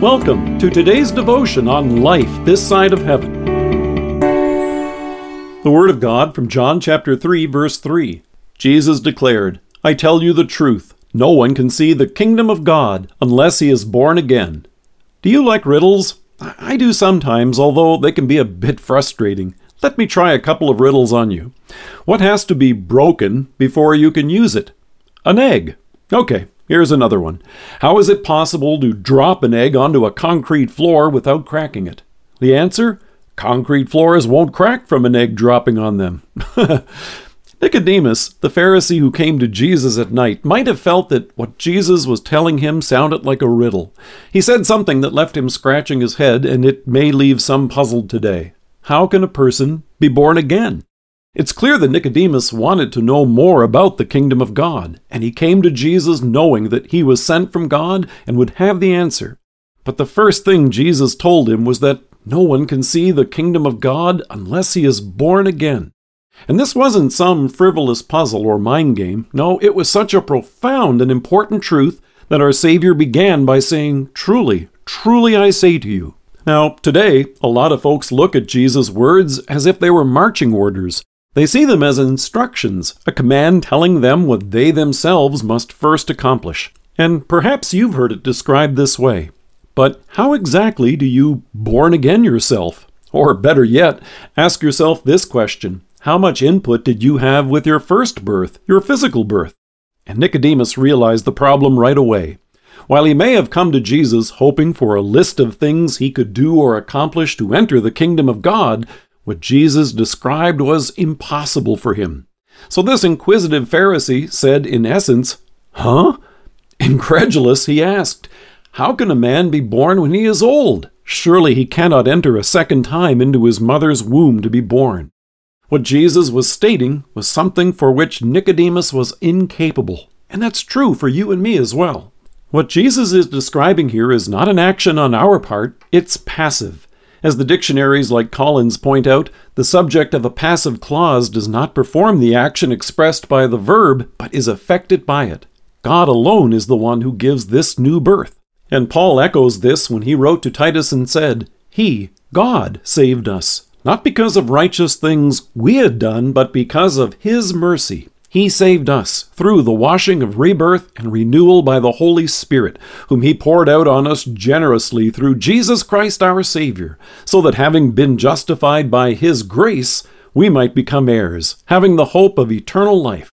Welcome to today's devotion on life this side of heaven. The Word of God from John chapter 3, verse 3. Jesus declared, I tell you the truth, no one can see the kingdom of God unless he is born again. Do you like riddles? I do sometimes, although they can be a bit frustrating. Let me try a couple of riddles on you. What has to be broken before you can use it? An egg. Okay, Here's another one. How is it possible to drop an egg onto a concrete floor without cracking it? The answer? Concrete floors won't crack from an egg dropping on them. Nicodemus, the Pharisee who came to Jesus at night, might have felt that what Jesus was telling him sounded like a riddle. He said something that left him scratching his head, and it may leave some puzzled today. How can a person be born again? It's clear that Nicodemus wanted to know more about the kingdom of God, and he came to Jesus knowing that he was sent from God and would have the answer. But the first thing Jesus told him was that no one can see the kingdom of God unless he is born again. And this wasn't some frivolous puzzle or mind game. No, it was such a profound and important truth that our Savior began by saying, Truly, truly I say to you. Now, today, a lot of folks look at Jesus' words as if they were marching orders, they see them as instructions, a command telling them what they themselves must first accomplish. And perhaps you've heard it described this way. But how exactly do you born again yourself? Or better yet, ask yourself this question How much input did you have with your first birth, your physical birth? And Nicodemus realized the problem right away. While he may have come to Jesus hoping for a list of things he could do or accomplish to enter the kingdom of God, what Jesus described was impossible for him. So this inquisitive Pharisee said, in essence, Huh? Incredulous, he asked, How can a man be born when he is old? Surely he cannot enter a second time into his mother's womb to be born. What Jesus was stating was something for which Nicodemus was incapable, and that's true for you and me as well. What Jesus is describing here is not an action on our part, it's passive. As the dictionaries like Collins point out, the subject of a passive clause does not perform the action expressed by the verb, but is affected by it. God alone is the one who gives this new birth. And Paul echoes this when he wrote to Titus and said, He, God, saved us, not because of righteous things we had done, but because of His mercy. He saved us through the washing of rebirth and renewal by the Holy Spirit, whom He poured out on us generously through Jesus Christ our Savior, so that having been justified by His grace, we might become heirs, having the hope of eternal life.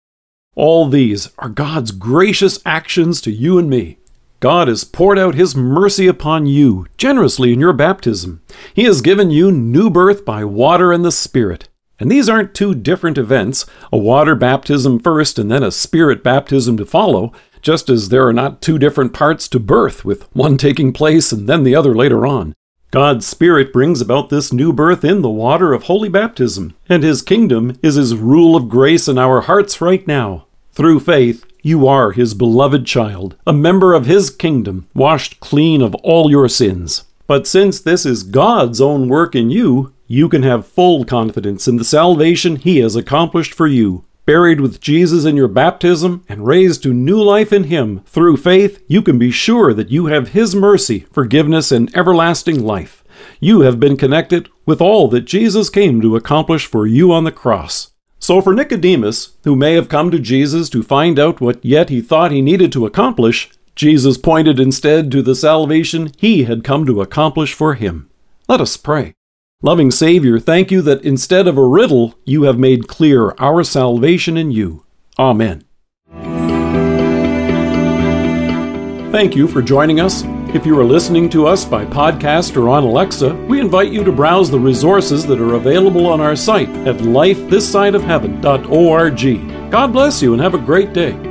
All these are God's gracious actions to you and me. God has poured out His mercy upon you generously in your baptism. He has given you new birth by water and the Spirit. And these aren't two different events, a water baptism first and then a spirit baptism to follow, just as there are not two different parts to birth, with one taking place and then the other later on. God's Spirit brings about this new birth in the water of holy baptism, and His kingdom is His rule of grace in our hearts right now. Through faith, you are His beloved child, a member of His kingdom, washed clean of all your sins. But since this is God's own work in you, you can have full confidence in the salvation He has accomplished for you. Buried with Jesus in your baptism and raised to new life in Him through faith, you can be sure that you have His mercy, forgiveness, and everlasting life. You have been connected with all that Jesus came to accomplish for you on the cross. So, for Nicodemus, who may have come to Jesus to find out what yet he thought he needed to accomplish, Jesus pointed instead to the salvation he had come to accomplish for him. Let us pray. Loving Savior, thank you that instead of a riddle, you have made clear our salvation in you. Amen. Thank you for joining us. If you are listening to us by podcast or on Alexa, we invite you to browse the resources that are available on our site at lifethissideofheaven.org. God bless you and have a great day.